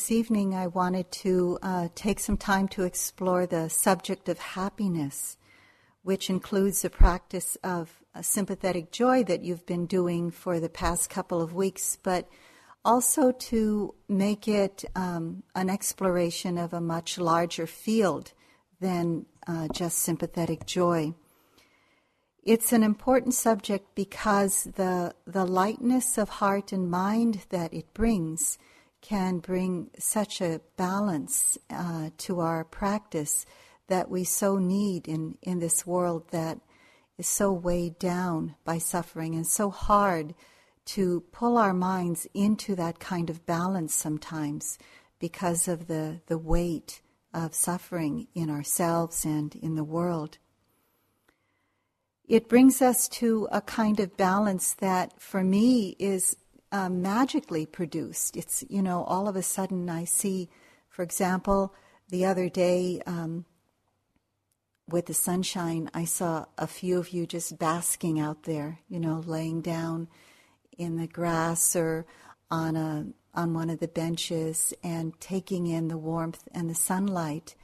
This evening, I wanted to uh, take some time to explore the subject of happiness, which includes the practice of sympathetic joy that you've been doing for the past couple of weeks, but also to make it um, an exploration of a much larger field than uh, just sympathetic joy. It's an important subject because the, the lightness of heart and mind that it brings can bring such a balance uh, to our practice that we so need in, in this world that is so weighed down by suffering and so hard to pull our minds into that kind of balance sometimes because of the, the weight of suffering in ourselves and in the world. It brings us to a kind of balance that for me is uh, magically produced. It's, you know, all of a sudden I see, for example, the other day um, with the sunshine, I saw a few of you just basking out there, you know, laying down in the grass or on a on one of the benches and taking in the warmth and the sunlight.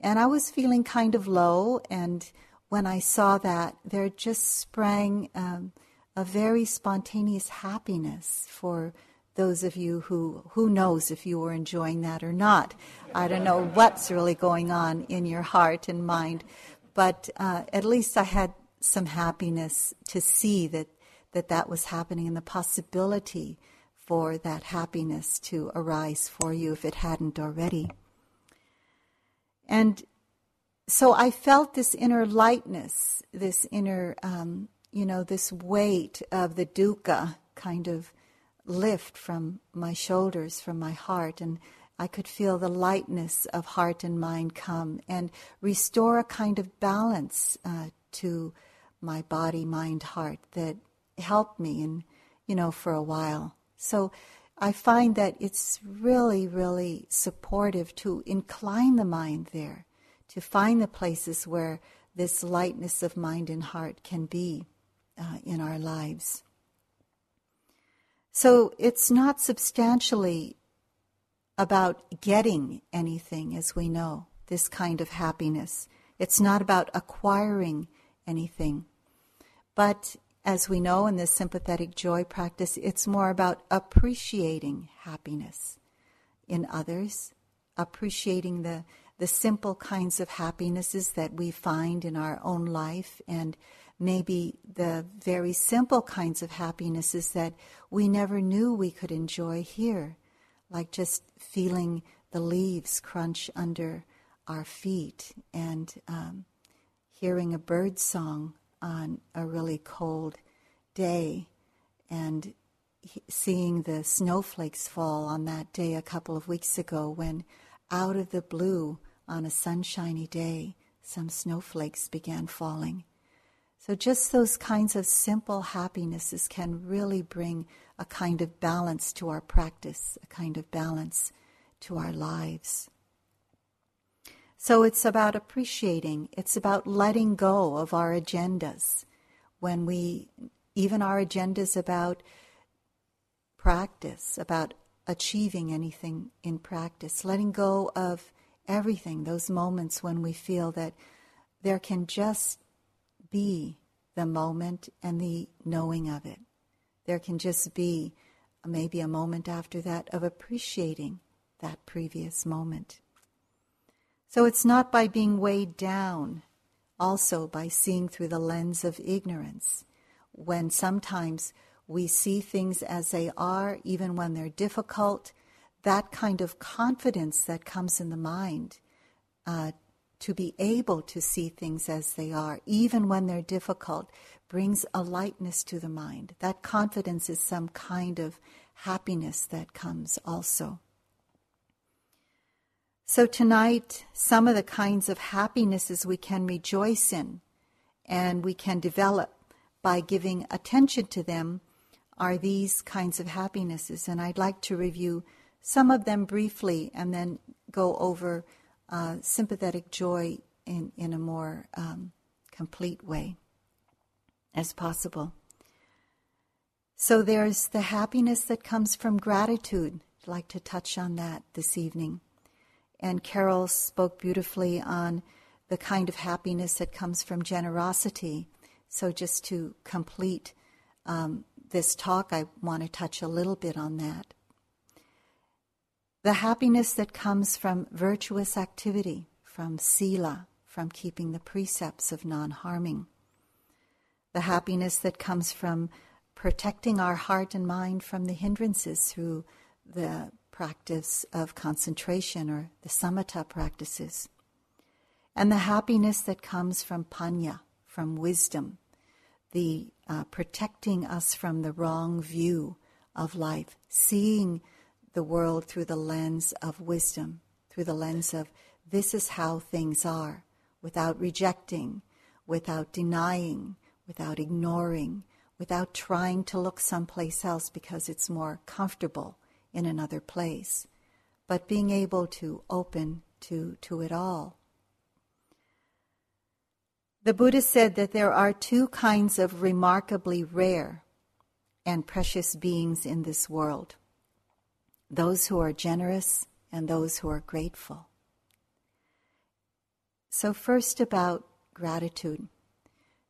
And I was feeling kind of low, and when I saw that, there just sprang um, a very spontaneous happiness for those of you who who knows if you were enjoying that or not. I don't know what's really going on in your heart and mind, but uh, at least I had some happiness to see that that that was happening and the possibility for that happiness to arise for you if it hadn't already. And so I felt this inner lightness, this inner um, you know, this weight of the dukkha kind of lift from my shoulders, from my heart, and I could feel the lightness of heart and mind come and restore a kind of balance uh, to my body, mind, heart that helped me, and you know, for a while. So I find that it's really, really supportive to incline the mind there, to find the places where this lightness of mind and heart can be uh, in our lives. So it's not substantially about getting anything, as we know, this kind of happiness. It's not about acquiring anything. But as we know in this sympathetic joy practice, it's more about appreciating happiness in others, appreciating the, the simple kinds of happinesses that we find in our own life and maybe the very simple kinds of happinesses that we never knew we could enjoy here, like just feeling the leaves crunch under our feet and um, hearing a bird song on a really cold day and seeing the snowflakes fall on that day a couple of weeks ago when out of the blue on a sunshiny day some snowflakes began falling so, just those kinds of simple happinesses can really bring a kind of balance to our practice, a kind of balance to our lives. So, it's about appreciating, it's about letting go of our agendas. When we, even our agendas about practice, about achieving anything in practice, letting go of everything, those moments when we feel that there can just be the moment and the knowing of it. There can just be maybe a moment after that of appreciating that previous moment. So it's not by being weighed down, also by seeing through the lens of ignorance, when sometimes we see things as they are, even when they're difficult, that kind of confidence that comes in the mind uh, to be able to see things as they are, even when they're difficult, brings a lightness to the mind. That confidence is some kind of happiness that comes also. So, tonight, some of the kinds of happinesses we can rejoice in and we can develop by giving attention to them are these kinds of happinesses. And I'd like to review some of them briefly and then go over uh, sympathetic joy in, in a more um, complete way as possible. So there's the happiness that comes from gratitude I'd like to touch on that this evening. And Carol spoke beautifully on the kind of happiness that comes from generosity. So, just to complete um, this talk, I want to touch a little bit on that. The happiness that comes from virtuous activity, from sila, from keeping the precepts of non harming. The happiness that comes from protecting our heart and mind from the hindrances through the practice of concentration or the samatha practices and the happiness that comes from panna, from wisdom, the uh, protecting us from the wrong view of life, seeing the world through the lens of wisdom, through the lens of this is how things are, without rejecting, without denying, without ignoring, without trying to look someplace else because it's more comfortable in another place, but being able to open to, to it all. The Buddha said that there are two kinds of remarkably rare and precious beings in this world those who are generous and those who are grateful. So, first about gratitude.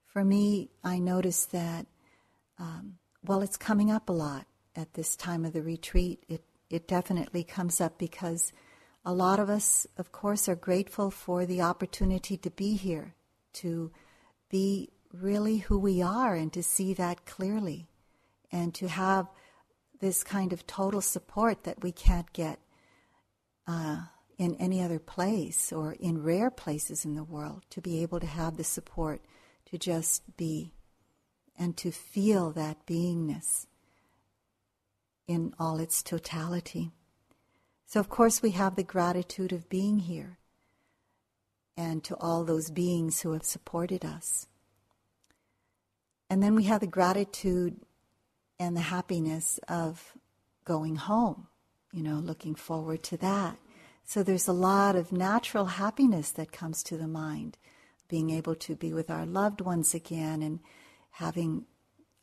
For me, I notice that, um, it's coming up a lot at this time of the retreat. It, it definitely comes up because a lot of us, of course, are grateful for the opportunity to be here to be really who we are and to see that clearly and to have this kind of total support that we can't get uh, in any other place or in rare places in the world, to be able to have the support to just be and to feel that beingness in all its totality. So, of course, we have the gratitude of being here and to all those beings who have supported us. And then we have the gratitude and the happiness of going home, you know, looking forward to that. So there's a lot of natural happiness that comes to the mind, being able to be with our loved ones again and having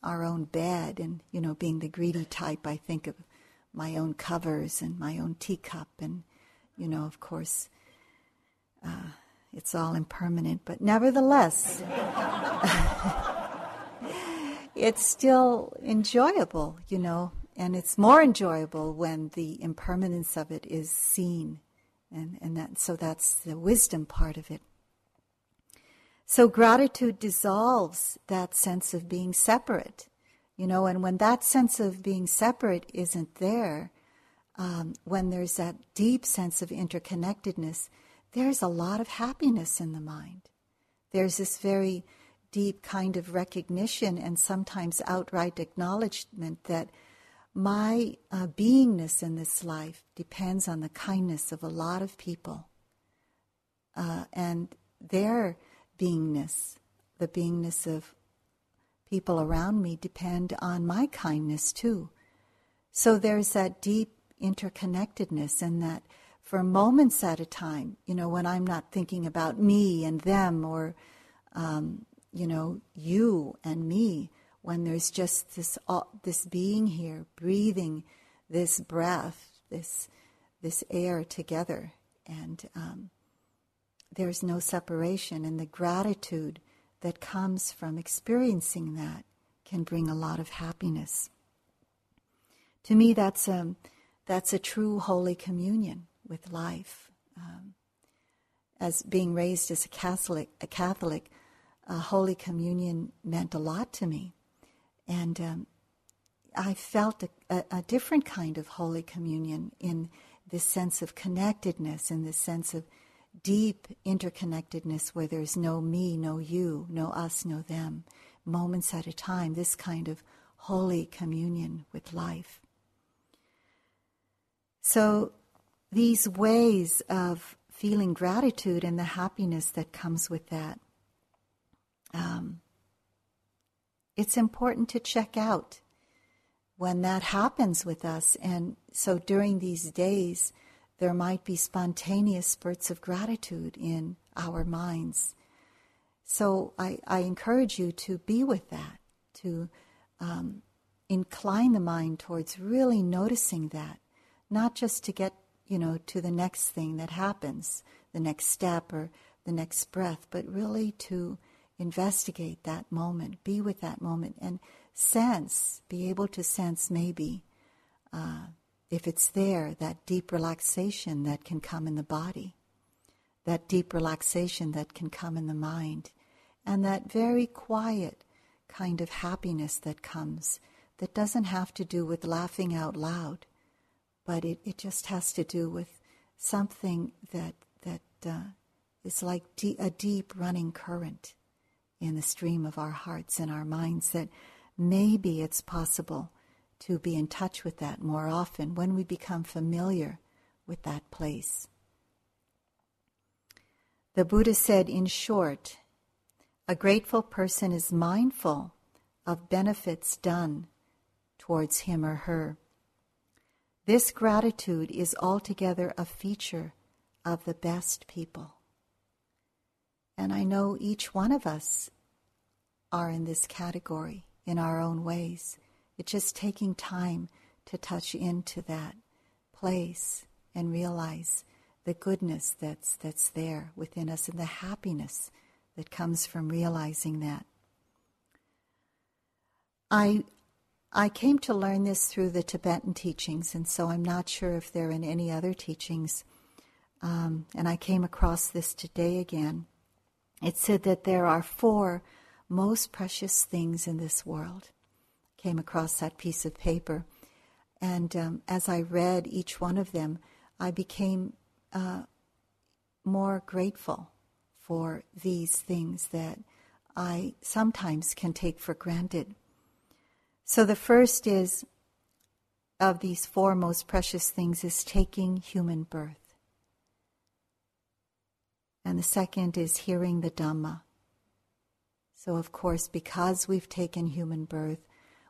our own bed and, you know, being the greedy type, I think of my own covers and my own teacup and, you know, of course, uh, it's all impermanent, but nevertheless, it's still enjoyable, you know, and it's more enjoyable when the impermanence of it is seen. And, and that, so that's the wisdom part of it. So gratitude dissolves that sense of being separate, you know, and when that sense of being separate isn't there, um, when there's that deep sense of interconnectedness, there's a lot of happiness in the mind. There's this very deep kind of recognition and sometimes outright acknowledgement that my uh, beingness in this life depends on the kindness of a lot of people. Uh, and their beingness, the beingness of people around me, depend on my kindness too. So there's that deep interconnectedness and that for moments at a time, you know, when I'm not thinking about me and them or, um, you know, you and me, when there's just this, uh, this being here, breathing this breath, this, this air together. And um, there's no separation. And the gratitude that comes from experiencing that can bring a lot of happiness. To me, that's a, that's a true Holy Communion with life. Um, as being raised as a Catholic, a Catholic, uh, Holy Communion meant a lot to me, and um, I felt a, a, a, different kind of Holy Communion in this sense of connectedness, in this sense of deep interconnectedness, where there's no me, no you, no us, no them, moments at a time. This kind of Holy Communion with life. So these ways of feeling gratitude and the happiness that comes with that. Um, it's important to check out when that happens with us. And so during these days, there might be spontaneous spurts of gratitude in our minds. So I, I encourage you to be with that, to um, incline the mind towards really noticing that not just to get, you know, to the next thing that happens, the next step or the next breath, but really to investigate that moment, be with that moment, and sense, be able to sense maybe, uh, if it's there, that deep relaxation that can come in the body, that deep relaxation that can come in the mind, and that very quiet kind of happiness that comes that doesn't have to do with laughing out loud, but it, it just has to do with something that, that uh, is like de- a deep running current in the stream of our hearts and our minds that maybe it's possible to be in touch with that more often when we become familiar with that place. The Buddha said, in short, a grateful person is mindful of benefits done towards him or her. This gratitude is altogether a feature of the best people. And I know each one of us are in this category in our own ways. It's just taking time to touch into that place and realize the goodness that's, that's there within us and the happiness that comes from realizing that. I, I came to learn this through the Tibetan teachings, and so I'm not sure if they're in any other teachings. Um, and I came across this today again. It said that there are four most precious things in this world. Came across that piece of paper. And um, as I read each one of them, I became uh, more grateful for these things that I sometimes can take for granted. So the first is of these four most precious things is taking human birth. And the second is hearing the Dhamma. So, of course, because we've taken human birth,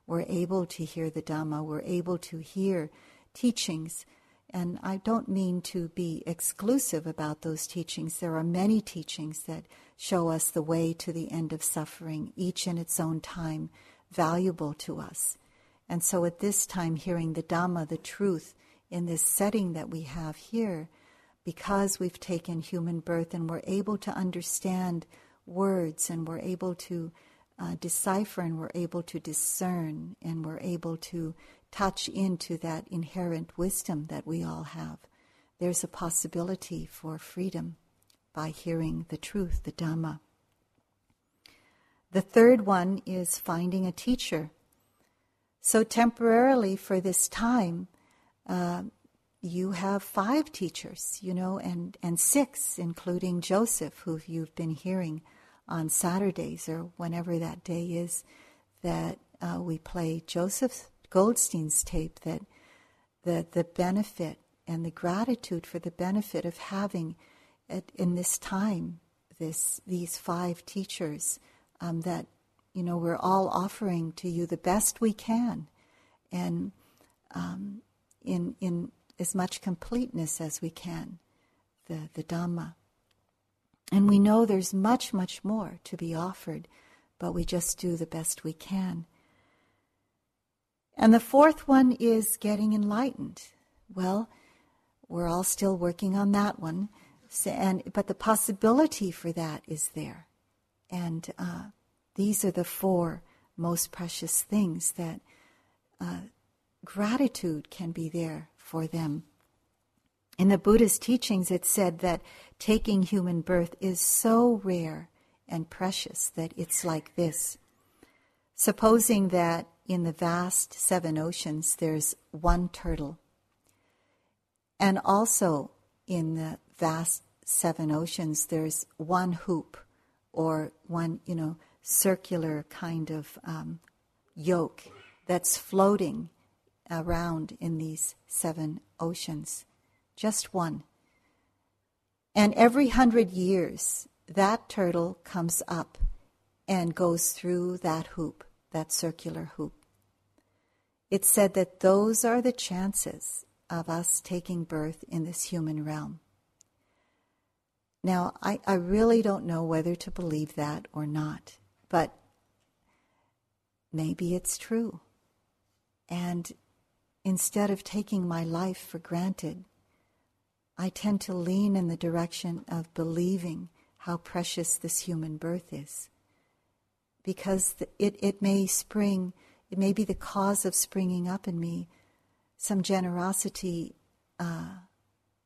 we're able to hear the Dhamma, we're able to hear teachings. And I don't mean to be exclusive about those teachings. There are many teachings that show us the way to the end of suffering, each in its own time, valuable to us. And so at this time, hearing the Dhamma, the truth, in this setting that we have here, because we've taken human birth and we're able to understand words and we're able to uh, decipher and we're able to discern and we're able to touch into that inherent wisdom that we all have, there's a possibility for freedom by hearing the truth, the Dhamma. The third one is finding a teacher. So, temporarily for this time, uh, you have five teachers, you know, and, and six, including Joseph, who you've been hearing on Saturdays or whenever that day is that uh, we play Joseph Goldstein's tape, that the, the benefit and the gratitude for the benefit of having in this time this these five teachers um, that you know we're all offering to you the best we can. And um, in in as much completeness as we can, the, the Dhamma. And we know there's much, much more to be offered, but we just do the best we can. And the fourth one is getting enlightened. Well, we're all still working on that one, so, and but the possibility for that is there, and uh, these are the four most precious things that uh, gratitude can be there for them. In the Buddha's teachings, it said that taking human birth is so rare and precious that it's like this. Supposing that in the vast seven oceans there's one turtle, and also in the vast seven oceans there's one hoop or one, you know, circular kind of um, yoke that's floating around in these seven oceans. Just one. And every hundred years, that turtle comes up and goes through that hoop, that circular hoop. It's said that those are the chances of us taking birth in this human realm. Now, I, I really don't know whether to believe that or not, but maybe it's true. And instead of taking my life for granted, I tend to lean in the direction of believing how precious this human birth is. Because it, it may spring, it may be the cause of springing up in me some generosity, uh,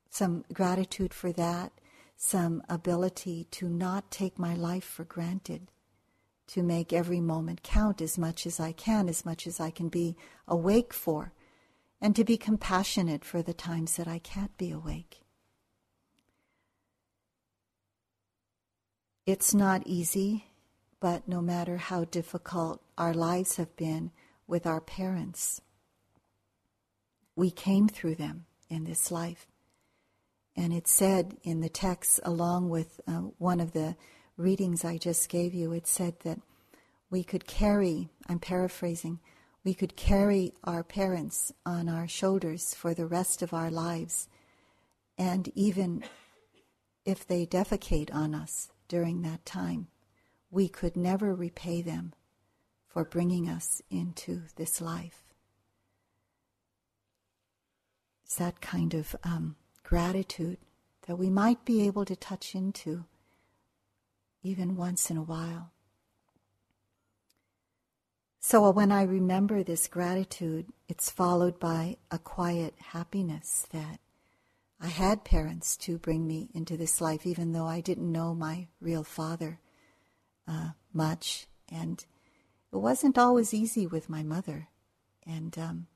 some gratitude for that, some ability to not take my life for granted, to make every moment count as much as I can, as much as I can be awake for, and to be compassionate for the times that I can't be awake. It's not easy, but no matter how difficult our lives have been with our parents, we came through them in this life. And it said in the text, along with uh, one of the readings I just gave you, it said that we could carry, I'm paraphrasing, we could carry our parents on our shoulders for the rest of our lives. And even if they defecate on us during that time, we could never repay them for bringing us into this life. It's that kind of um, gratitude that we might be able to touch into even once in a while. So when I remember this gratitude, it's followed by a quiet happiness that I had parents to bring me into this life, even though I didn't know my real father uh, much. And it wasn't always easy with my mother. And um,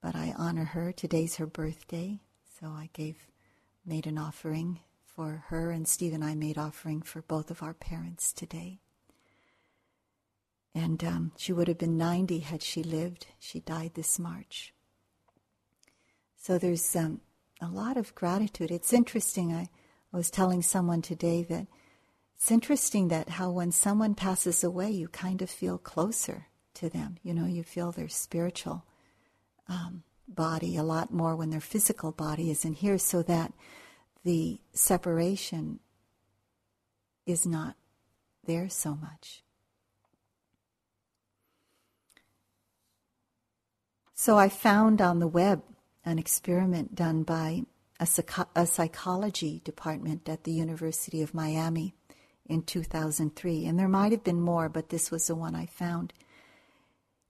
but I honor her. Today's her birthday, so I gave, made an offering for her, and Steve and I made offering for both of our parents today. And um, she would have been 90 had she lived. She died this March. So there's um, a lot of gratitude. It's interesting. I, I was telling someone today that it's interesting that how when someone passes away, you kind of feel closer to them. You know, you feel their spiritual um, body a lot more when their physical body isn't here, so that the separation is not there so much. So I found on the web an experiment done by a, psych- a, psychology department at the University of Miami in 2003. And there might have been more, but this was the one I found.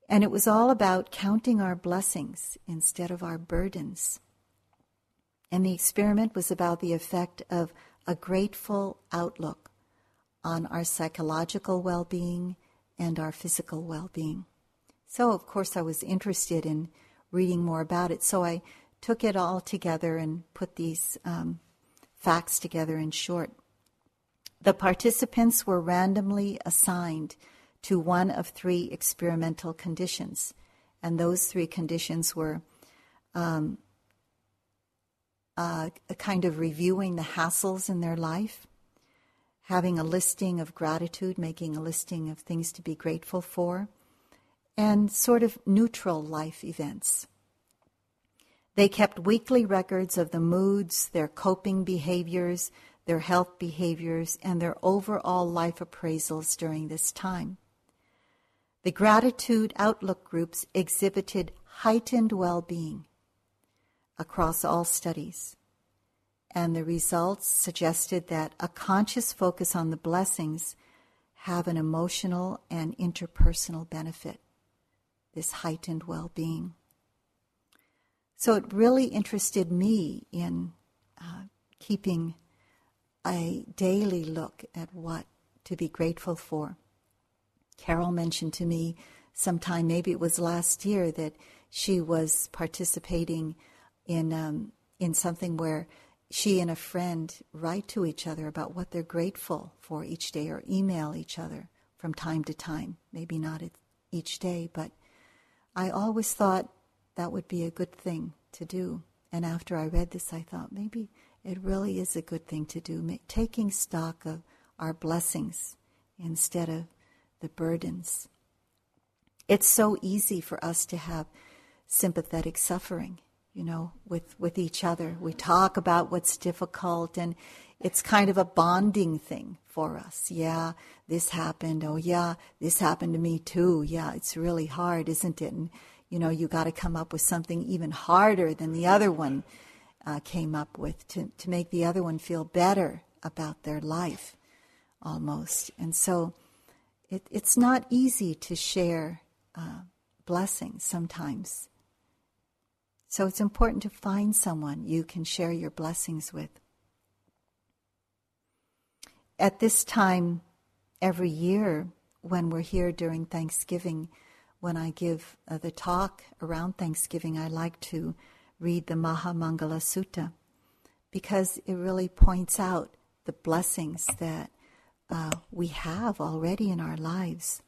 And it was all about counting our blessings instead of our burdens. And the experiment was about the effect of a grateful outlook on our psychological well being and our physical well being. So, of course, I was interested in reading more about it. So, I took it all together and put these um, facts together in short. The participants were randomly assigned to one of three experimental conditions. And those three conditions were um, uh, a kind of reviewing the hassles in their life, having a listing of gratitude, making a listing of things to be grateful for, and sort of neutral life events. They kept weekly records of the moods, their coping behaviors, their health behaviors, and their overall life appraisals during this time. The gratitude outlook groups exhibited heightened well being across all studies. And the results suggested that a conscious focus on the blessings have an emotional and interpersonal benefit, this heightened well being. So it really interested me in uh, keeping a daily look at what to be grateful for. Carol mentioned to me sometime, maybe it was last year, that she was participating in um, in something where she and a friend write to each other about what they're grateful for each day, or email each other from time to time. Maybe not each day, but I always thought that would be a good thing to do. And after I read this, I thought maybe it really is a good thing to do, taking stock of our blessings instead of the burdens. It's so easy for us to have sympathetic suffering, you know, with, with each other. We talk about what's difficult and it's kind of a bonding thing for us. Yeah, this happened. Oh, yeah, this happened to me too. Yeah, it's really hard, isn't it? And, you know, you got to come up with something even harder than the other one uh, came up with to, to make the other one feel better about their life almost. And so it, it's not easy to share uh, blessings sometimes. So it's important to find someone you can share your blessings with. At this time, every year, when we're here during Thanksgiving, when I give uh, the talk around Thanksgiving, I like to read the Mahamangala Sutta because it really points out the blessings that uh, we have already in our lives.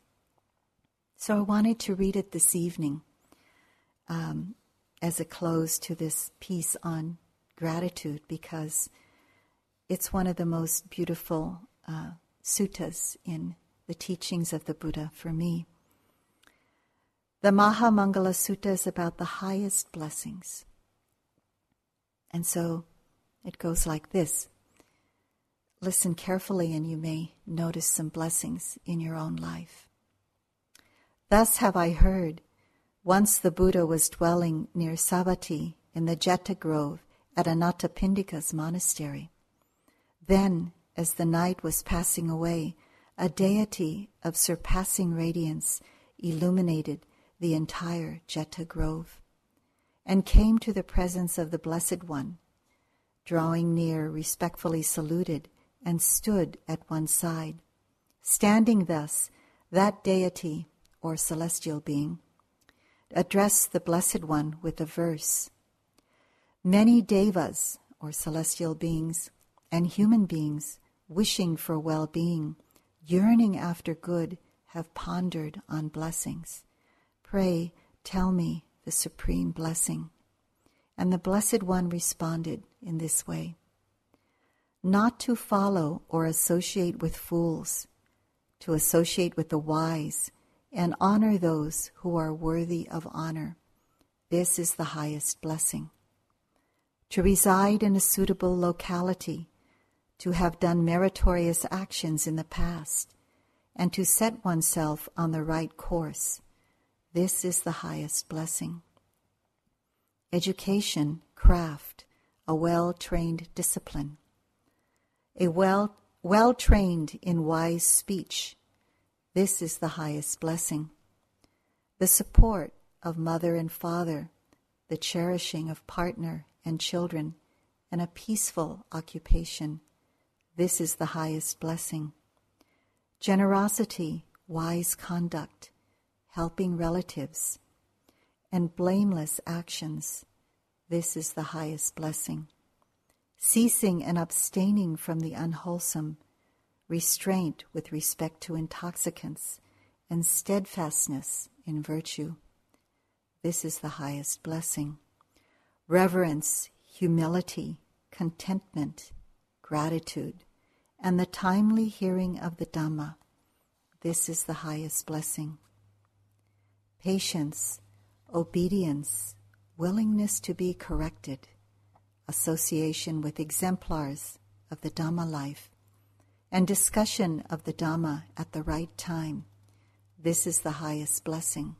So I wanted to read it this evening um, as a close to this piece on gratitude because it's one of the most beautiful uh, suttas in the teachings of the Buddha for me. The Mahamangala Sutta is about the highest blessings. And so it goes like this. Listen carefully, and you may notice some blessings in your own life. Thus have I heard. Once the Buddha was dwelling near Savatthi in the Jeta Grove at Anathapindika's monastery. Then, as the night was passing away, a deity of surpassing radiance illuminated the entire Jeta Grove and came to the presence of the Blessed One. Drawing near, respectfully saluted and stood at one side. Standing thus, that deity, or celestial being, addressed the Blessed One with a verse Many devas, or celestial beings, and human beings, wishing for well being, yearning after good, have pondered on blessings. Pray, tell me the supreme blessing. And the Blessed One responded in this way not to follow or associate with fools, to associate with the wise, and honor those who are worthy of honor. This is the highest blessing. To reside in a suitable locality, to have done meritorious actions in the past, and to set oneself on the right course. This is the highest blessing. Education, craft, a well trained discipline a well well trained in wise speech. This is the highest blessing. The support of mother and father, the cherishing of partner and children, and a peaceful occupation. This is the highest blessing. Generosity, wise conduct, helping relatives, and blameless actions. This is the highest blessing ceasing and abstaining from the unwholesome, restraint with respect to intoxicants, and steadfastness in virtue. This is the highest blessing. Reverence, humility, contentment, gratitude, and the timely hearing of the Dhamma. This is the highest blessing. Patience, obedience, willingness to be corrected association with exemplars of the Dhamma life, and discussion of the Dhamma at the right time. This is the highest blessing.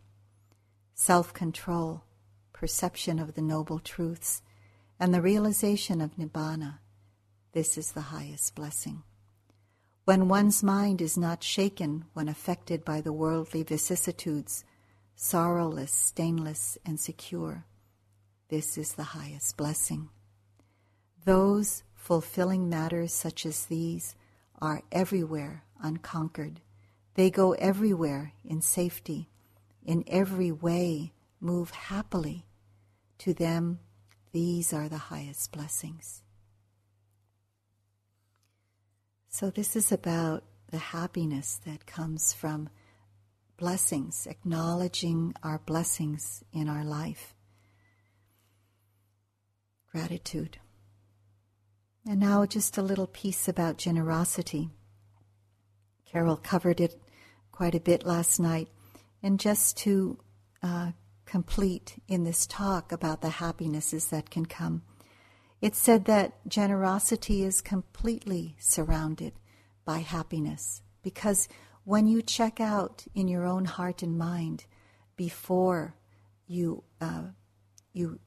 Self control, perception of the noble truths, and the realization of Nibbana. This is the highest blessing. When one's mind is not shaken when affected by the worldly vicissitudes, sorrowless, stainless, and secure, this is the highest blessing. Those fulfilling matters such as these are everywhere unconquered. They go everywhere in safety, in every way move happily. To them, these are the highest blessings. So, this is about the happiness that comes from blessings, acknowledging our blessings in our life. Gratitude. And now, just a little piece about generosity. Carol covered it quite a bit last night. And just to uh, complete in this talk about the happinesses that can come, it said that generosity is completely surrounded by happiness because when you check out in your own heart and mind before you uh, you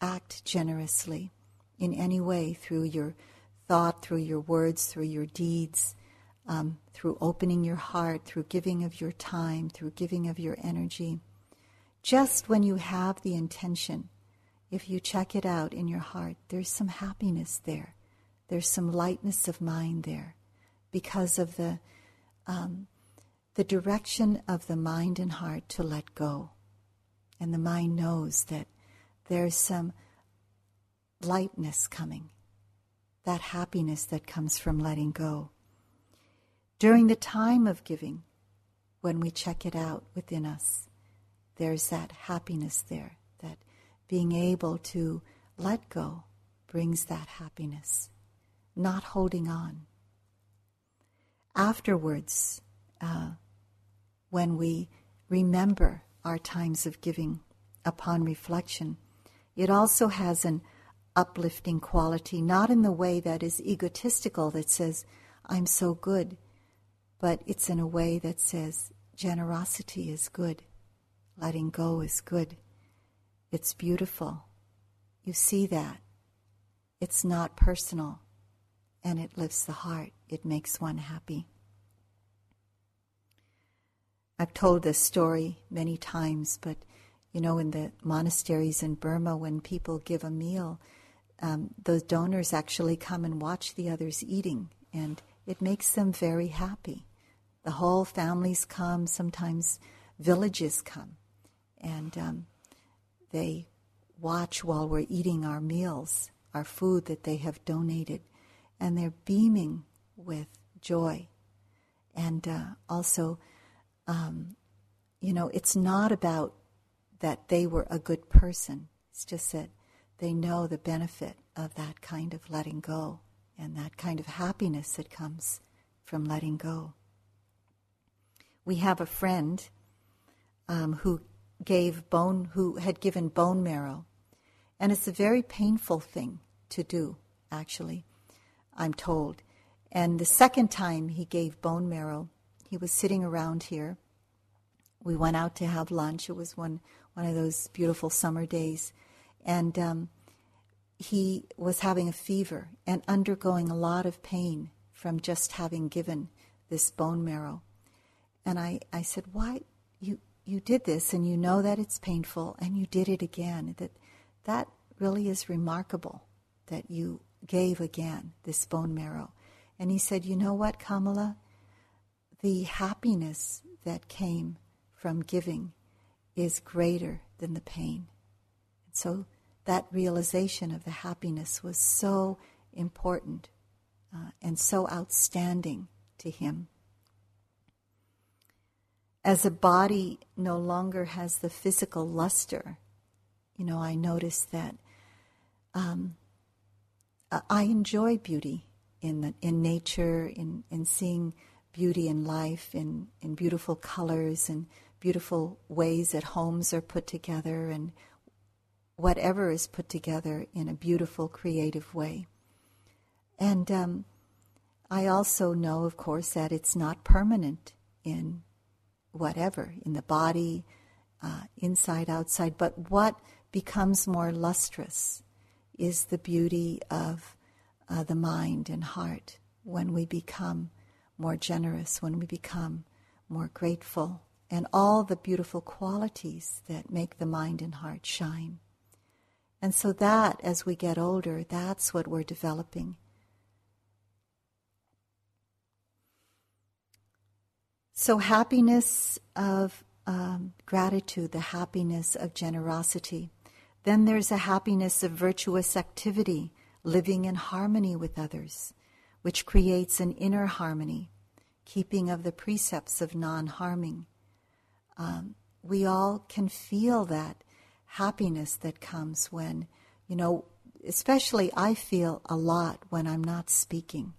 act generously in any way through your thought, through your words, through your deeds, um, through opening your heart, through giving of your time, through giving of your energy. Just when you have the intention, if you check it out in your heart, there's some happiness there. There's some lightness of mind there because of the, um, the direction of the mind and heart to let go. And the mind knows that there's some lightness coming, that happiness that comes from letting go. During the time of giving, when we check it out within us, there's that happiness there, being able to let go brings that happiness, not holding on. Afterwards, uh, when we remember our times of giving upon reflection, it also has an uplifting quality, not in the way that is egotistical that says, I'm so good, but it's in a way that says, generosity is good, letting go is good, it's beautiful. You see that. It's not personal, and it lifts the heart, it makes one happy. I've told this story many times, but you know, in the monasteries in Burma, when people give a meal, um, the donors actually come and watch the others eating, and it makes them very happy. The whole families come, sometimes villages come, and um, they watch while we're eating our meals, our food that they have donated, and they're beaming with joy. And uh, also, um, you know, it's not about that they were a good person. It's just that they know the benefit of that kind of letting go and that kind of happiness that comes from letting go. We have a friend um, who gave bone, who had given bone marrow, and it's a very painful thing to do, actually, I'm told. And the second time he gave bone marrow, he was sitting around here. We went out to have lunch. It was one one of those beautiful summer days, and um, he was having a fever and undergoing a lot of pain from just having given this bone marrow. And I, I said, Why you you did this and you know that it's painful and you did it again. That that really is remarkable that you gave again this bone marrow. And he said, You know what, Kamala? The happiness that came from giving is greater than the pain. And so that realization of the happiness was so important uh, and so outstanding to him. As a body no longer has the physical luster, you know, I notice that um, I enjoy beauty in the, in nature, in, in seeing beauty in life, in, in beautiful colors and beautiful ways that homes are put together and whatever is put together in a beautiful, creative way. And um, I also know, of course, that it's not permanent in whatever, in the body, uh, inside, outside. But what becomes more lustrous is the beauty of uh, the mind and heart when we become more generous, when we become more grateful, and all the beautiful qualities that make the mind and heart shine. And so, that as we get older, that's what we're developing. So, happiness of um, gratitude, the happiness of generosity. Then there's a happiness of virtuous activity, living in harmony with others, which creates an inner harmony, keeping of the precepts of non harming um, we all can feel that happiness that comes when, you know, especially I feel a lot when I'm not speaking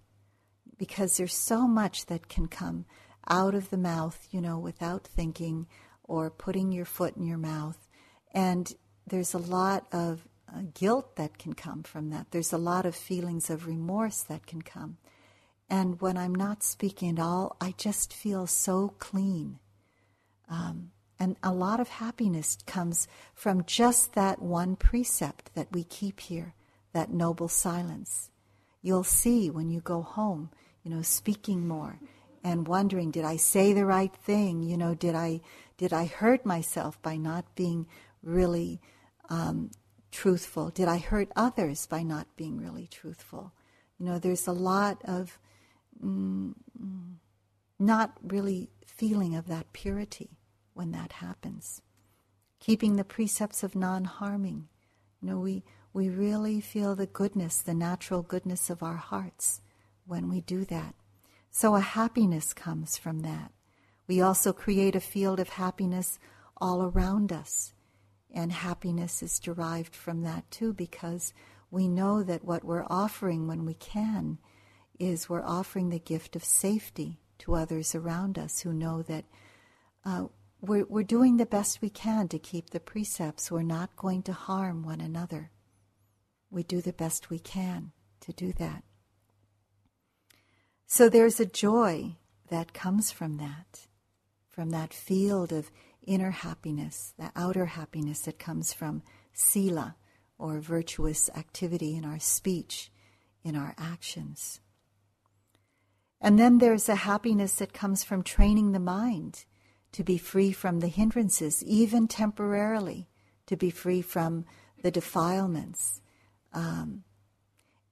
because there's so much that can come out of the mouth, you know, without thinking or putting your foot in your mouth. And there's a lot of uh, guilt that can come from that. There's a lot of feelings of remorse that can come. And when I'm not speaking at all, I just feel so clean um, And a lot of happiness comes from just that one precept that we keep here, that noble silence. You'll see when you go home, you know, speaking more and wondering, did I say the right thing? You know, did I did I hurt myself by not being really um, truthful? Did I hurt others by not being really truthful? You know, there's a lot of mm, not really feeling of that purity when that happens. Keeping the precepts of non harming. You know, we, we really feel the goodness, the natural goodness of our hearts when we do that. So a happiness comes from that. We also create a field of happiness all around us. And happiness is derived from that too, because we know that what we're offering when we can is we're offering the gift of safety to others around us who know that uh, we're, we're doing the best we can to keep the precepts. We're not going to harm one another. We do the best we can to do that. So there's a joy that comes from that, from that field of inner happiness, the outer happiness that comes from sila, or virtuous activity in our speech, in our actions. And then there's a happiness that comes from training the mind to be free from the hindrances, even temporarily, to be free from the defilements. Um,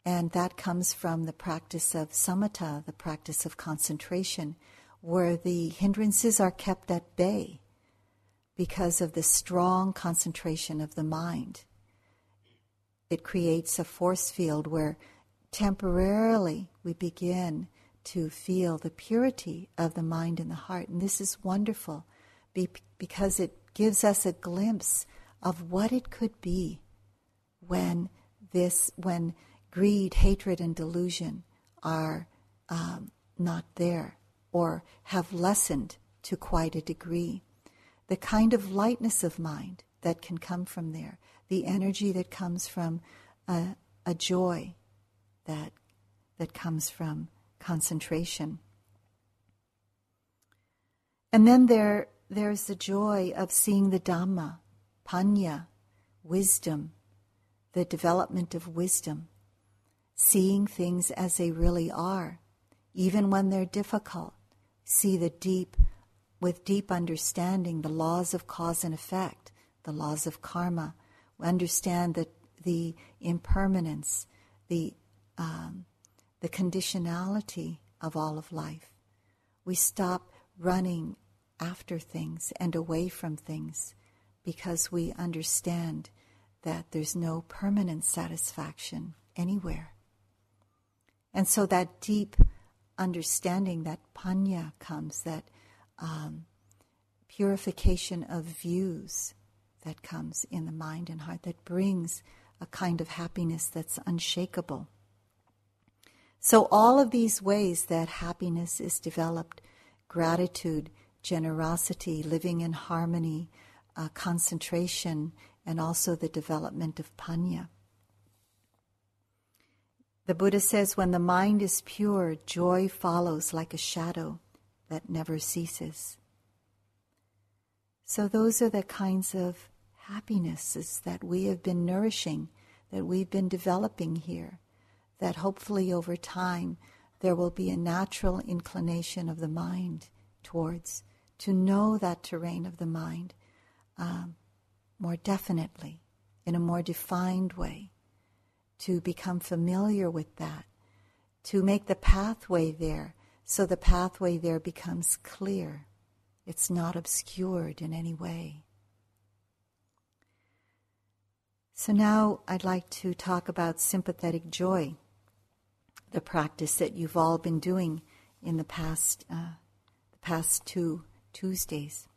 and that comes from the practice of samatha, the practice of concentration, where the hindrances are kept at bay because of the strong concentration of the mind. It creates a force field where temporarily we begin to feel the purity of the mind and the heart. And this is wonderful because it gives us a glimpse of what it could be when this, when greed, hatred, and delusion are um, not there or have lessened to quite a degree. The kind of lightness of mind that can come from there, the energy that comes from a, a joy that, that comes from concentration. And then there, there's the joy of seeing the Dhamma, Panna, wisdom, the development of wisdom, seeing things as they really are, even when they're difficult. See the deep, with deep understanding, the laws of cause and effect, the laws of karma. Understand that the impermanence, the um, the conditionality of all of life. We stop running after things and away from things because we understand that there's no permanent satisfaction anywhere. And so that deep understanding, that panna comes, that um, purification of views that comes in the mind and heart that brings a kind of happiness that's unshakable. So, all of these ways that happiness is developed gratitude, generosity, living in harmony, uh, concentration, and also the development of panna. The Buddha says when the mind is pure, joy follows like a shadow that never ceases. So, those are the kinds of happinesses that we have been nourishing, that we've been developing here that hopefully over time there will be a natural inclination of the mind towards to know that terrain of the mind um, more definitely, in a more defined way, to become familiar with that, to make the pathway there so the pathway there becomes clear. It's not obscured in any way. So now I'd like to talk about sympathetic joy the practice that you've all been doing in the past uh, the past two Tuesdays.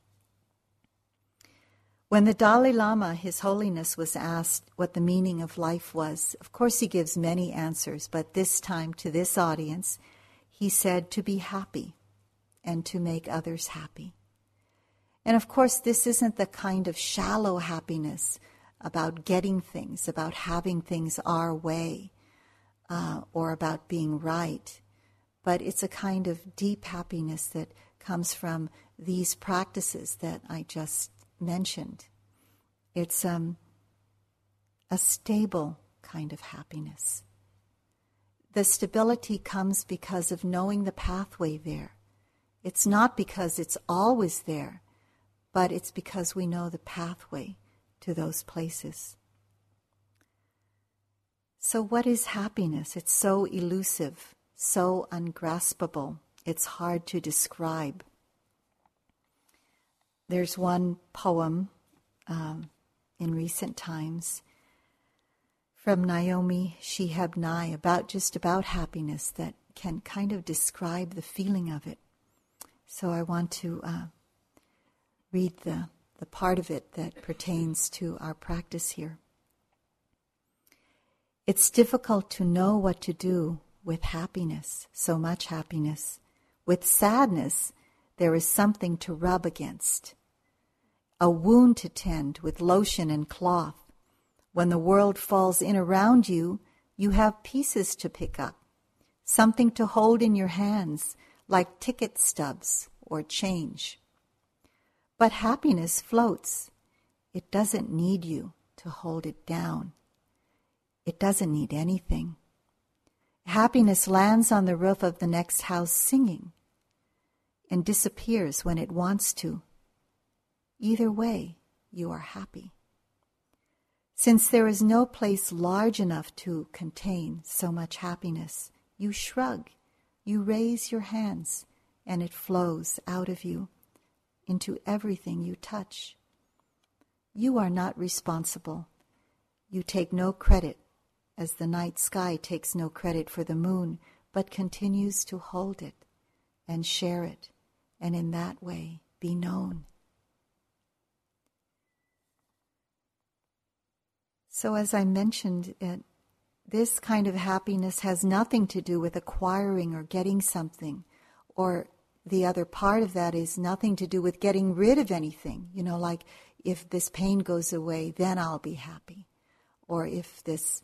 When the Dalai Lama, His Holiness, was asked what the meaning of life was, of course he gives many answers, but this time to this audience, he said to be happy and to make others happy. And of course, this isn't the kind of shallow happiness about getting things, about having things our way uh, or about being right, but it's a kind of deep happiness that comes from these practices that I just mentioned. It's um, a stable kind of happiness. The stability comes because of knowing the pathway there. It's not because it's always there, but it's because we know the pathway to those places. So, what is happiness? It's so elusive, so ungraspable, it's hard to describe. There's one poem um, in recent times from Naomi Shihab Nye about just about happiness that can kind of describe the feeling of it. So I want to uh, read the, the part of it that pertains to our practice here. It's difficult to know what to do with happiness, so much happiness. With sadness, there is something to rub against, a wound to tend with lotion and cloth when the world falls in around you, you have pieces to pick up, something to hold in your hands, like ticket stubs or change. But happiness floats. It doesn't need you to hold it down. It doesn't need anything. Happiness lands on the roof of the next house singing and disappears when it wants to. Either way, you are happy. Since there is no place large enough to contain so much happiness, you shrug, you raise your hands, and it flows out of you into everything you touch. You are not responsible. You take no credit, as the night sky takes no credit for the moon, but continues to hold it and share it, and in that way be known. So, as I mentioned, it, this kind of happiness has nothing to do with acquiring or getting something, or the other part of that is nothing to do with getting rid of anything. You know, like if this pain goes away, then I'll be happy. Or if this,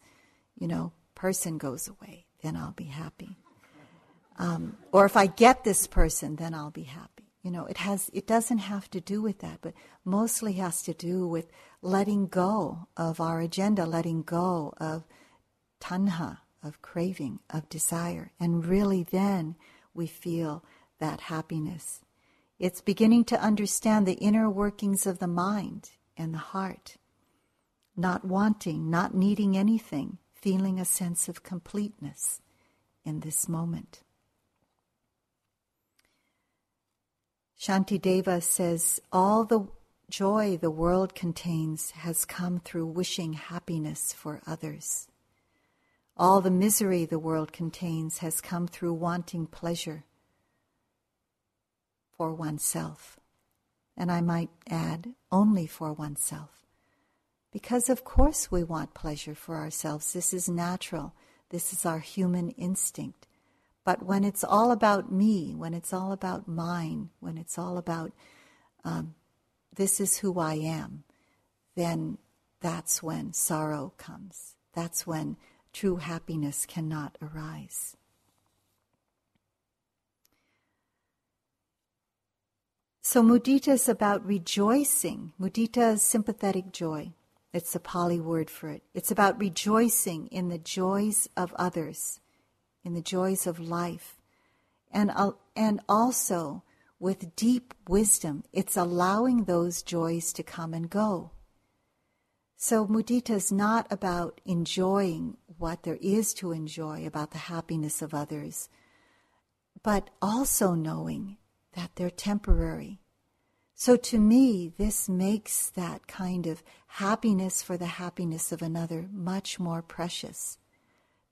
you know, person goes away, then I'll be happy. Um, or if I get this person, then I'll be happy. You know, it has it doesn't have to do with that, but mostly has to do with letting go of our agenda, letting go of tanha, of craving, of desire, and really then we feel that happiness. It's beginning to understand the inner workings of the mind and the heart, not wanting, not needing anything, feeling a sense of completeness in this moment. Shantideva says, All the joy the world contains has come through wishing happiness for others. All the misery the world contains has come through wanting pleasure for oneself. And I might add, only for oneself. Because, of course, we want pleasure for ourselves. This is natural. This is our human instinct. But when it's all about me, when it's all about mine, when it's all about um, this is who I am, then that's when sorrow comes. That's when true happiness cannot arise. So mudita is about rejoicing. Mudita is sympathetic joy. It's a Pali word for it. It's about rejoicing in the joys of others in the joys of life. And, uh, and also, with deep wisdom, it's allowing those joys to come and go. So, mudita is not about enjoying what there is to enjoy about the happiness of others, but also knowing that they're temporary. So, to me, this makes that kind of happiness for the happiness of another much more precious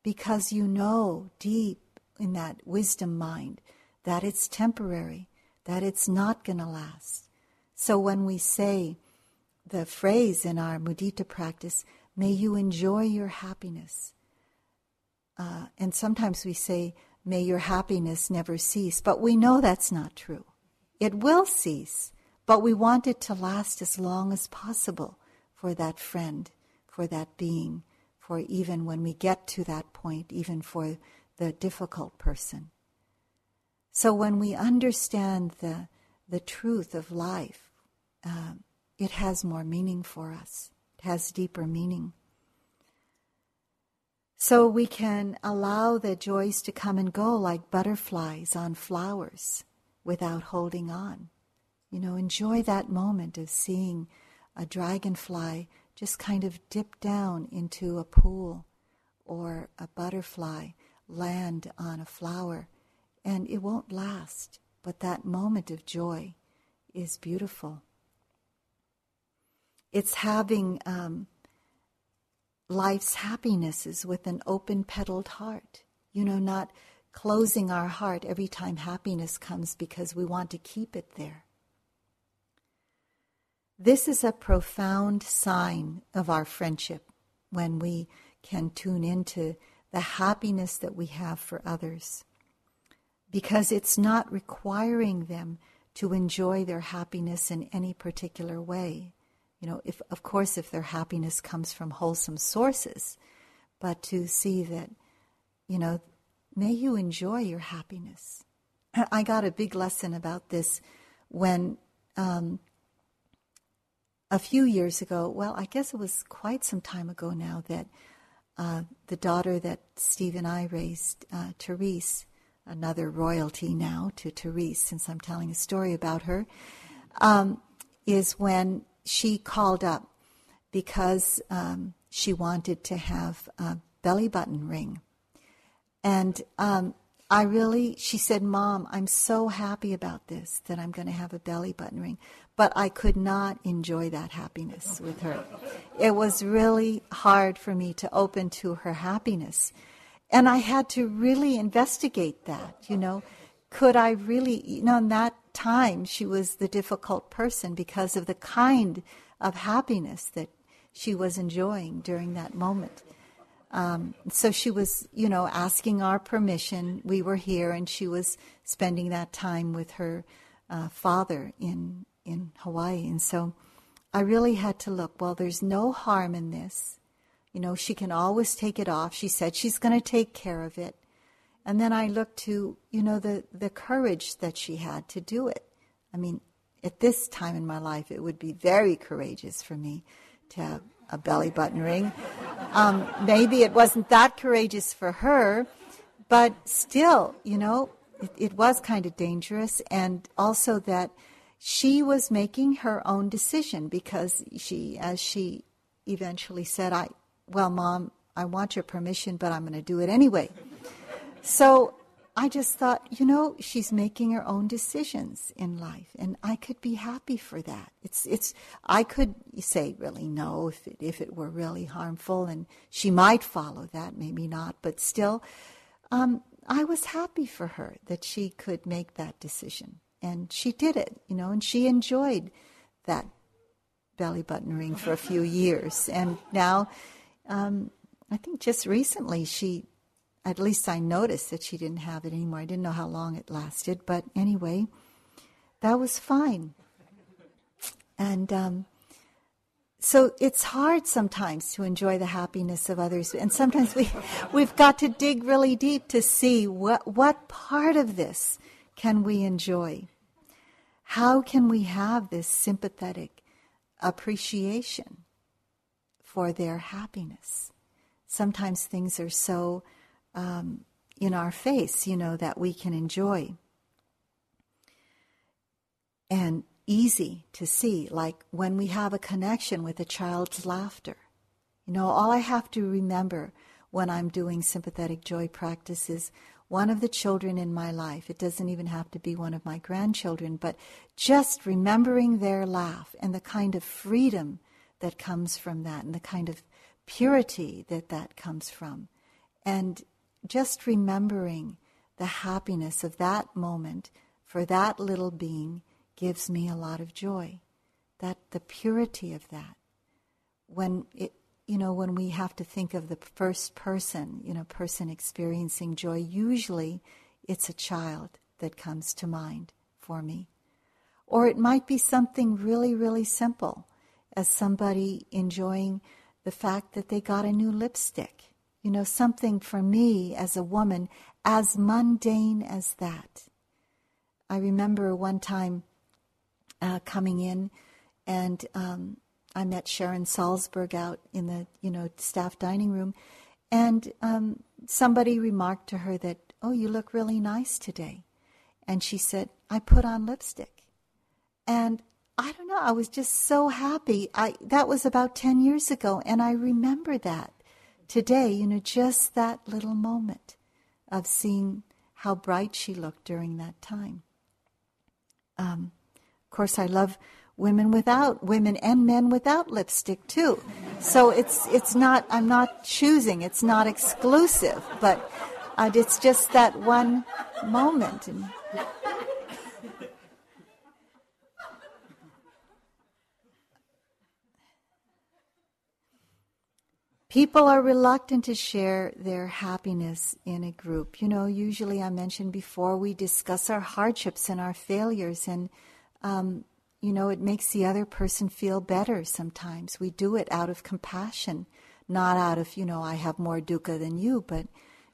because you know deep in that wisdom mind that it's temporary, that it's not going to last. So when we say the phrase in our mudita practice, may you enjoy your happiness. Uh, and sometimes we say, may your happiness never cease. But we know that's not true. It will cease, but we want it to last as long as possible for that friend, for that being, for even when we get to that point, even for the difficult person. So when we understand the, the truth of life, uh, it has more meaning for us. It has deeper meaning. So we can allow the joys to come and go like butterflies on flowers without holding on. You know, enjoy that moment of seeing a dragonfly just kind of dip down into a pool or a butterfly land on a flower. And it won't last, but that moment of joy is beautiful. It's having um, life's happinesses with an open petaled heart. You know, not closing our heart every time happiness comes because we want to keep it there. This is a profound sign of our friendship when we can tune into the happiness that we have for others because it's not requiring them to enjoy their happiness in any particular way. You know, if of course if their happiness comes from wholesome sources, but to see that, you know, may you enjoy your happiness. I got a big lesson about this when um, a few years ago, well, I guess it was quite some time ago now, that uh, the daughter that Steve and I raised, uh, Therese, another royalty now to Therese, since I'm telling a story about her, um, is when she called up because um, she wanted to have a belly button ring. And um, I really, she said, Mom, I'm so happy about this that I'm going to have a belly button ring. But I could not enjoy that happiness with her. It was really hard for me to open to her happiness. And I had to really investigate that, you know. Could I really, you know, in that time, she was the difficult person because of the kind of happiness that she was enjoying during that moment. Um, so she was, you know, asking our permission. We were here, and she was spending that time with her uh, father in in Hawaii. And so I really had to look. Well, there's no harm in this. You know, she can always take it off. She said she's going to take care of it. And then I looked to, you know, the the courage that she had to do it. I mean, at this time in my life, it would be very courageous for me to a belly button ring. Um, maybe it wasn't that courageous for her, but still, you know, it, it was kind of dangerous. And also that she was making her own decision because she, as she eventually said, I, well, mom, I want your permission, but I'm going to do it anyway. So I just thought, you know, she's making her own decisions in life, and I could be happy for that. It's, it's. I could say really no if it, if it were really harmful, and she might follow that, maybe not, but still, um, I was happy for her that she could make that decision, and she did it, you know, and she enjoyed that belly button ring for a few years, and now, um, I think just recently she at least I noticed that she didn't have it anymore. I didn't know how long it lasted, but anyway, that was fine. And um, so it's hard sometimes to enjoy the happiness of others, and sometimes we we've got to dig really deep to see what what part of this can we enjoy. How can we have this sympathetic appreciation for their happiness? Sometimes things are so um, in our face, you know, that we can enjoy. And easy to see, like when we have a connection with a child's laughter. You know, all I have to remember when I'm doing sympathetic joy practice is one of the children in my life. It doesn't even have to be one of my grandchildren, but just remembering their laugh and the kind of freedom that comes from that and the kind of purity that that comes from. And just remembering the happiness of that moment for that little being gives me a lot of joy. That the purity of that. When it you know, when we have to think of the first person, you know, person experiencing joy, usually it's a child that comes to mind for me. Or it might be something really, really simple, as somebody enjoying the fact that they got a new lipstick you know, something for me as a woman as mundane as that. I remember one time uh, coming in, and um, I met Sharon Salzberg out in the you know staff dining room, and um, somebody remarked to her that, "Oh, you look really nice today," and she said, "I put on lipstick," and I don't know. I was just so happy. I that was about ten years ago, and I remember that today. You know, just that little moment of seeing how bright she looked during that time. Um, of course, I love women without women and men without lipstick too. So it's it's not I'm not choosing. It's not exclusive, but uh, it's just that one moment. And People are reluctant to share their happiness in a group. You know, usually I mentioned before we discuss our hardships and our failures, and um, you know, it makes the other person feel better sometimes. We do it out of compassion, not out of, you know, I have more dukkha than you, but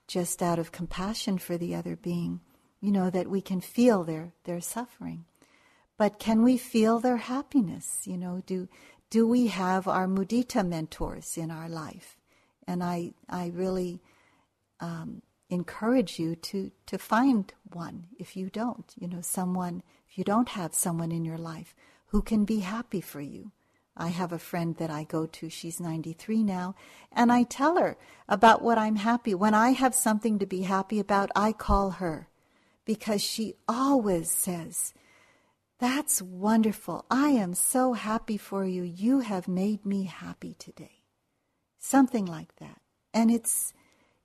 just out of compassion for the other being, you know, that we can feel their, their suffering. But can we feel their happiness? You know, do, do we have our mudita mentors in our life? And I, I really um, encourage you to, to find one if you don't. You know, someone, if you don't have someone in your life who can be happy for you. I have a friend that I go to, she's 93 now, and I tell her about what I'm happy. When I have something to be happy about, I call her because she always says, that's wonderful. I am so happy for you. You have made me happy today. Something like that. And it's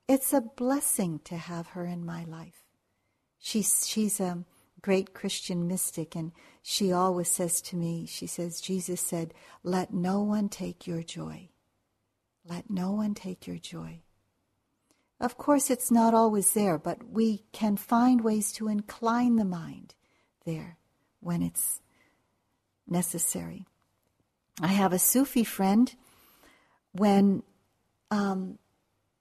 it's a blessing to have her in my life. She's she's a great Christian mystic and she always says to me, she says Jesus said, "Let no one take your joy. Let no one take your joy." Of course, it's not always there, but we can find ways to incline the mind there when it's necessary. I have a Sufi friend. When um,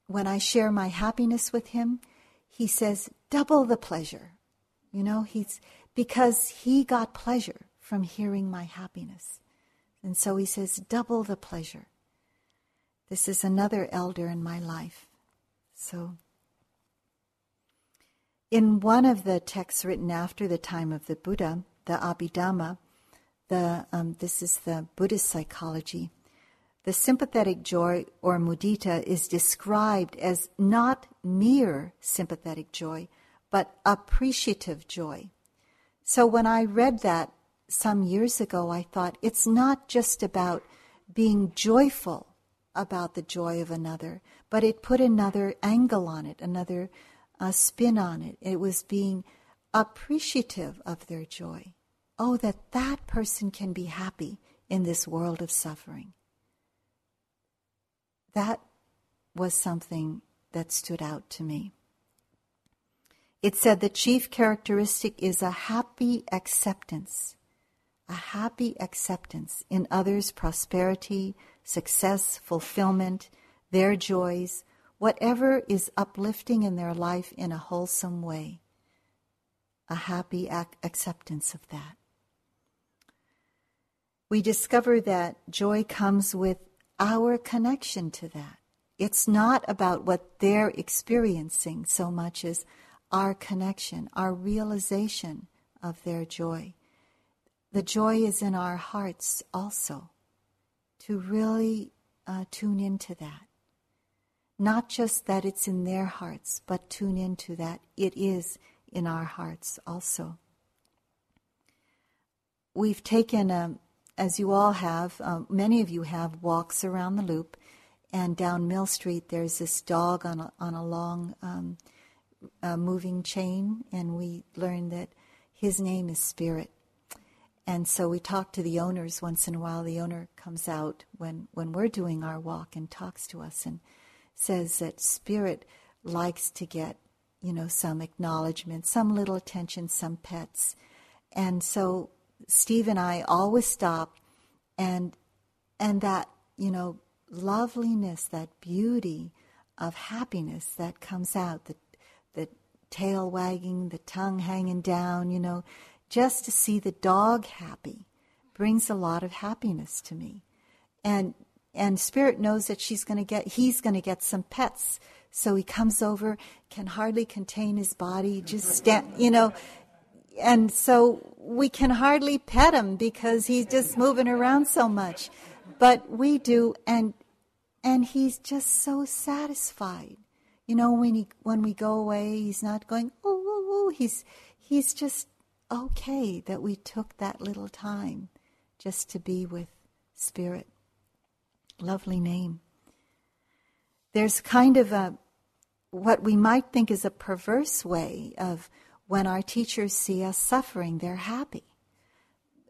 when I share my happiness with him, he says double the pleasure. You know, he's because he got pleasure from hearing my happiness, and so he says double the pleasure. This is another elder in my life. So, in one of the texts written after the time of the Buddha, the Abhidhamma, the, um, this is the Buddhist psychology, the sympathetic joy or mudita is described as not mere sympathetic joy, but appreciative joy. So when I read that some years ago, I thought it's not just about being joyful about the joy of another, but it put another angle on it, another uh, spin on it. It was being appreciative of their joy. Oh, that that person can be happy in this world of suffering. That was something that stood out to me. It said the chief characteristic is a happy acceptance, a happy acceptance in others' prosperity, success, fulfillment, their joys, whatever is uplifting in their life in a wholesome way a happy ac- acceptance of that. We discover that joy comes with our connection to that. It's not about what they're experiencing so much as our connection, our realization of their joy. The joy is in our hearts also, to really uh, tune into that. Not just that it's in their hearts, but tune into that it is in our hearts also. We've taken, a, um, as you all have, um, many of you have, walks around the loop, and down Mill Street there's this dog on a, on a long um, uh, moving chain, and we learned that his name is Spirit. And so we talk to the owners once in a while. The owner comes out when, when we're doing our walk and talks to us and says that Spirit likes to get you know, some acknowledgement, some little attention, some pets. And so Steve and I always stop and and that, you know, loveliness, that beauty of happiness that comes out, the the tail wagging, the tongue hanging down, you know, just to see the dog happy brings a lot of happiness to me. And and spirit knows that she's going to get he's going to get some pets. So he comes over, can hardly contain his body, just stand, you know, and so we can hardly pet him because he's just moving around so much. But we do and and he's just so satisfied. You know, when he when we go away, he's not going, oh. He's he's just okay that we took that little time just to be with spirit. Lovely name. There's kind of a what we might think is a perverse way of when our teachers see us suffering, they're happy.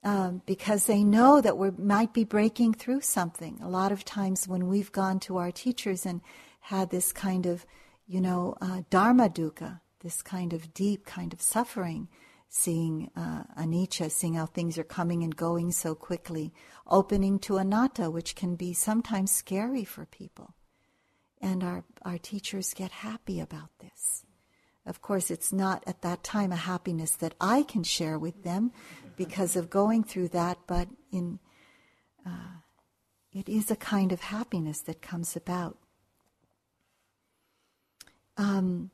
Um, because they know that we might be breaking through something. A lot of times when we've gone to our teachers and had this kind of, you know, uh, dharma dukkha, this kind of deep kind of suffering, seeing uh, anicca, seeing how things are coming and going so quickly, opening to anatta, which can be sometimes scary for people. And our, our teachers get happy about this. Of course, it's not at that time a happiness that I can share with them because of going through that, but in uh, it is a kind of happiness that comes about. Um,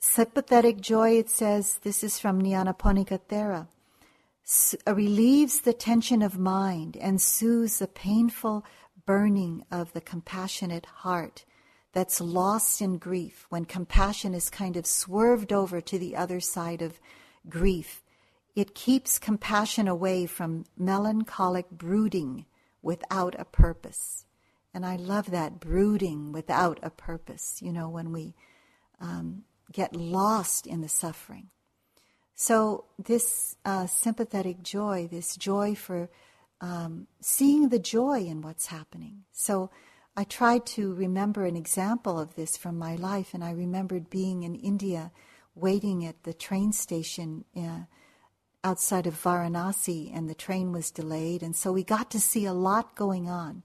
sympathetic joy, it says, this is from Nyanaponika Thera, relieves the tension of mind and soothes the painful burning of the compassionate heart that's lost in grief when compassion is kind of swerved over to the other side of grief. It keeps compassion away from melancholic brooding without a purpose. And I love that brooding without a purpose, you know, when we um, get lost in the suffering. So, this uh, sympathetic joy, this joy for um, seeing the joy in what's happening. So, I tried to remember an example of this from my life, and I remembered being in India waiting at the train station uh, outside of Varanasi, and the train was delayed, and so we got to see a lot going on.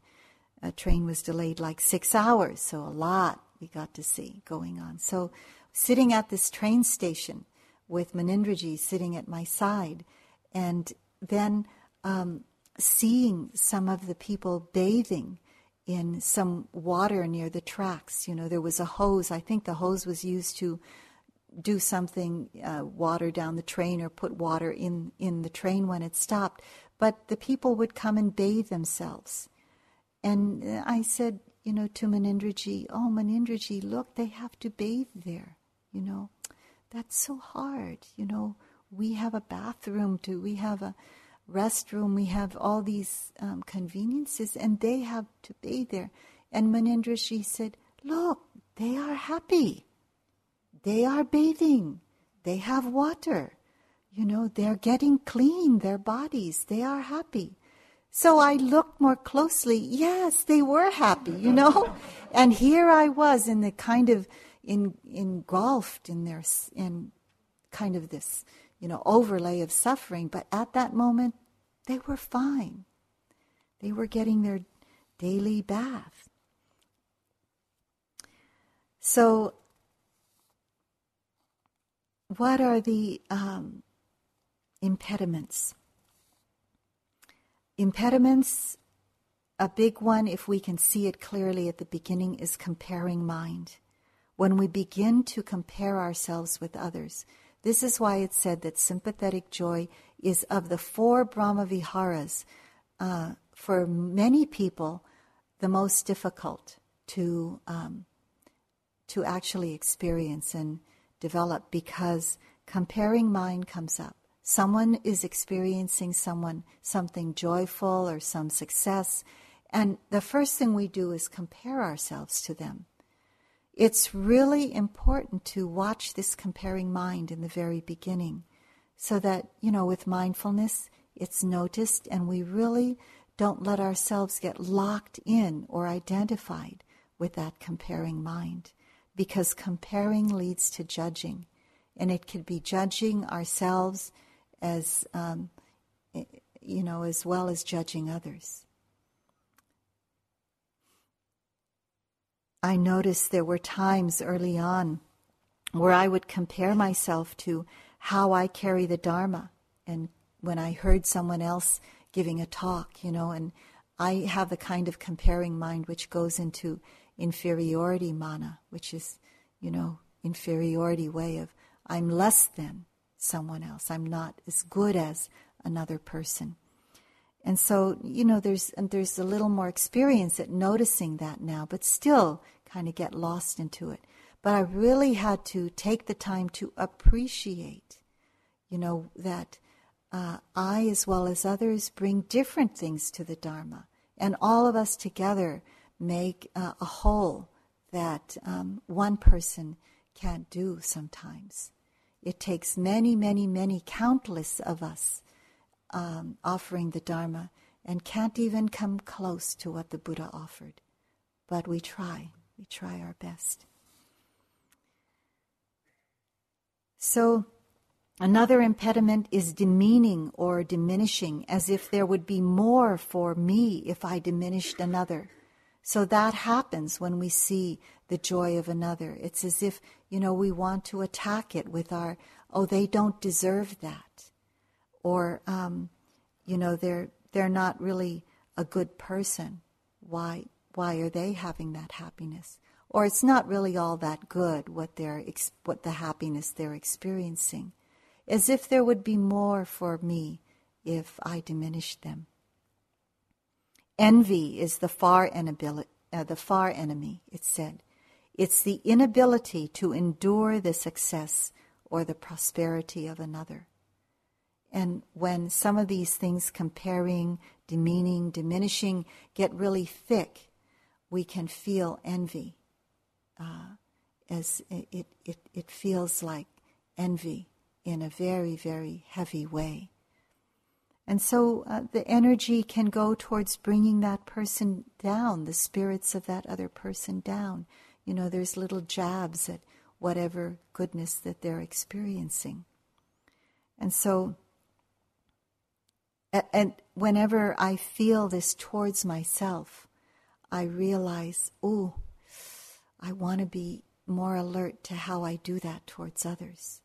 A train was delayed like six hours, so a lot we got to see going on. So sitting at this train station with Munindraji sitting at my side, and then um, seeing some of the people bathing in some water near the tracks. You know, there was a hose. I think the hose was used to do something, uh, water down the train or put water in, in the train when it stopped. But the people would come and bathe themselves. And I said, you know, to Munindraji, oh, Munindraji, look, they have to bathe there you know that's so hard you know we have a bathroom too we have a restroom we have all these um, conveniences and they have to bathe there. And Munindraji said look they are happy. They are bathing. They have water. You know they're getting clean their bodies. They are happy. So I looked more closely. Yes, they were happy, you know? and here I was in the kind of in, engulfed in their in kind of this you know overlay of suffering but at that moment they were fine. They were getting their daily bath. So what are the um, impediments? Impediments a big one if we can see it clearly at the beginning is comparing mind. When we begin to compare ourselves with others. This is why it's said that sympathetic joy is of the four Brahma Viharas, uh, for many people, the most difficult to, um, to actually experience and develop because comparing mind comes up. Someone is experiencing someone something joyful or some success, and the first thing we do is compare ourselves to them. It's really important to watch this comparing mind in the very beginning so that, you know, with mindfulness, it's noticed and we really don't let ourselves get locked in or identified with that comparing mind because comparing leads to judging. And it could be judging ourselves as, um, you know, as well as judging others. I noticed there were times early on where I would compare myself to how I carry the Dharma and when I heard someone else giving a talk, you know, and I have the kind of comparing mind which goes into inferiority mana, which is, you know, inferiority way of I'm less than someone else. I'm not as good as another person. And so, you know, there's there's a little more experience at noticing that now, but still kind of get lost into it. But I really had to take the time to appreciate, you know, that uh, I, as well as others, bring different things to the Dharma. And all of us together make uh, a whole that um, one person can't do sometimes. It takes many, many, many, countless of us um, offering the Dharma and can't even come close to what the Buddha offered. But we try, we try our best. So, Another impediment is demeaning or diminishing, as if there would be more for me if I diminished another. So that happens when we see the joy of another. It's as if, you know, we want to attack it with our, oh, they don't deserve that. Or, um, you know, they're, they're not really a good person. Why, why are they having that happiness? Or it's not really all that good what they're, what the happiness they're experiencing as if there would be more for me if I diminished them. Envy is the far, enemy, uh, the far enemy, it said. It's the inability to endure the success or the prosperity of another. And when some of these things, comparing, demeaning, diminishing, get really thick, we can feel envy. Uh, as it, it, it, feels like envy in a very, very heavy way. And so uh, the energy can go towards bringing that person down, the spirits of that other person down. You know, there's little jabs at whatever goodness that they're experiencing. And so, and whenever I feel this towards myself, I realize, oh, I want to be more alert to how I do that towards others.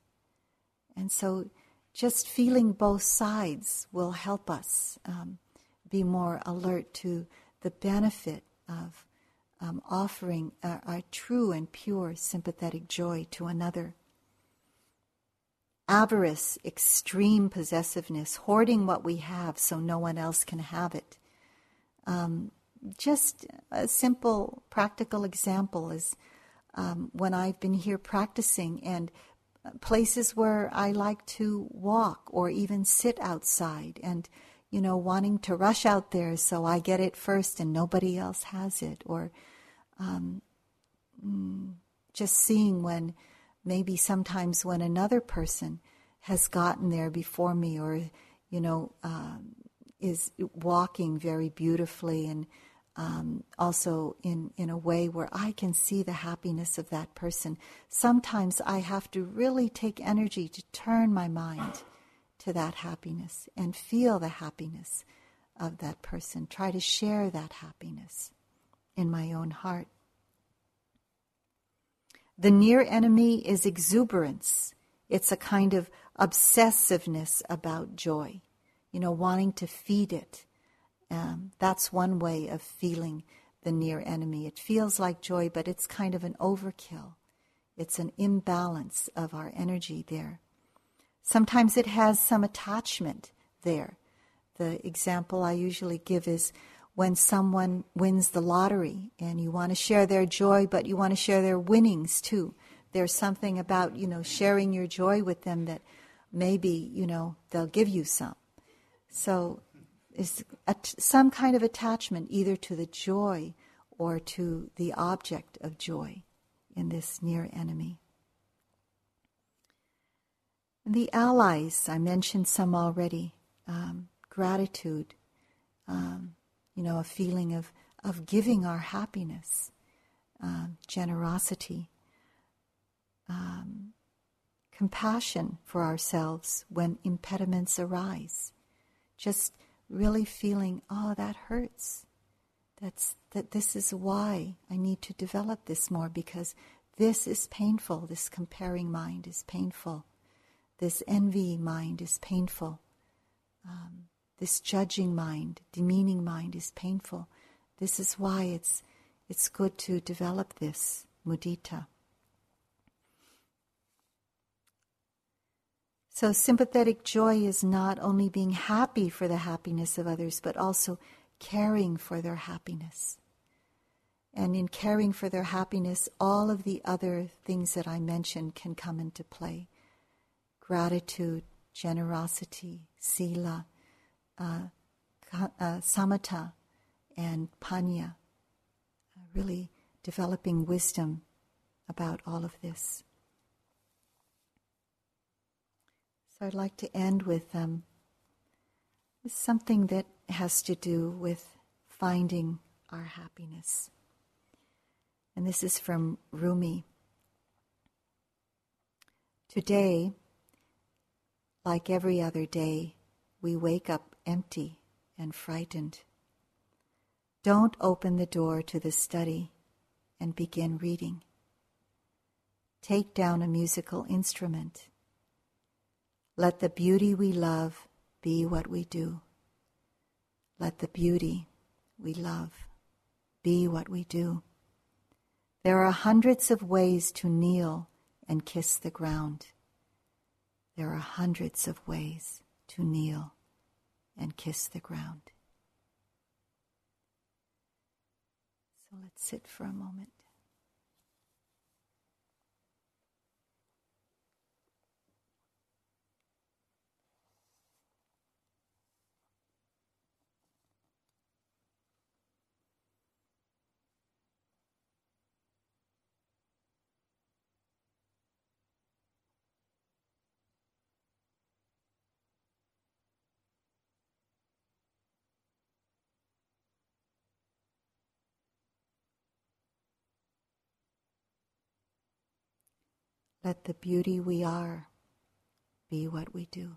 And so just feeling both sides will help us um, be more alert to the benefit of um, offering our, our true and pure sympathetic joy to another. Avarice, extreme possessiveness, hoarding what we have so no one else can have it. Um, just a simple practical example is um, when I've been here practicing and places where I like to walk or even sit outside and, you know, wanting to rush out there so I get it first and nobody else has it. Or um, mm, just seeing when maybe sometimes when another person has gotten there before me or, you know, um, is walking very beautifully and um, also in, in a way where I can see the happiness of that person. Sometimes I have to really take energy to turn my mind to that happiness and feel the happiness of that person, try to share that happiness in my own heart. The near enemy is exuberance. It's a kind of obsessiveness about joy, you know, wanting to feed it um, that's one way of feeling the near enemy. It feels like joy, but it's kind of an overkill. It's an imbalance of our energy there. Sometimes it has some attachment there. The example I usually give is when someone wins the lottery and you want to share their joy, but you want to share their winnings too. There's something about, you know, sharing your joy with them that maybe, you know, they'll give you some. So is some kind of attachment either to the joy or to the object of joy in this near enemy. the allies, I mentioned some already. Um, gratitude, um, you know, a feeling of, of giving our happiness, um, generosity, um, compassion for ourselves when impediments arise. Just really feeling, oh, that hurts. That's that this is why I need to develop this more because this is painful. This comparing mind is painful. This envy mind is painful. um, this judging mind, demeaning mind is painful. This is why it's, it's good to develop this mudita. So, sympathetic joy is not only being happy for the happiness of others, but also caring for their happiness. And in caring for their happiness, all of the other things that I mentioned can come into play gratitude, generosity, sila, uh, uh, samatha, and panna. Uh, really developing wisdom about all of this. So I'd like to end with, um, something that has to do with finding our happiness. And this is from Rumi. Today, like every other day, we wake up empty and frightened. Don't open the door to the study and begin reading. Take down a musical instrument let the beauty we love be what we do. Let the beauty we love be what we do. There are hundreds of ways to kneel and kiss the ground. There are hundreds of ways to kneel and kiss the ground. So let's sit for a moment. Let the beauty we are be what we do.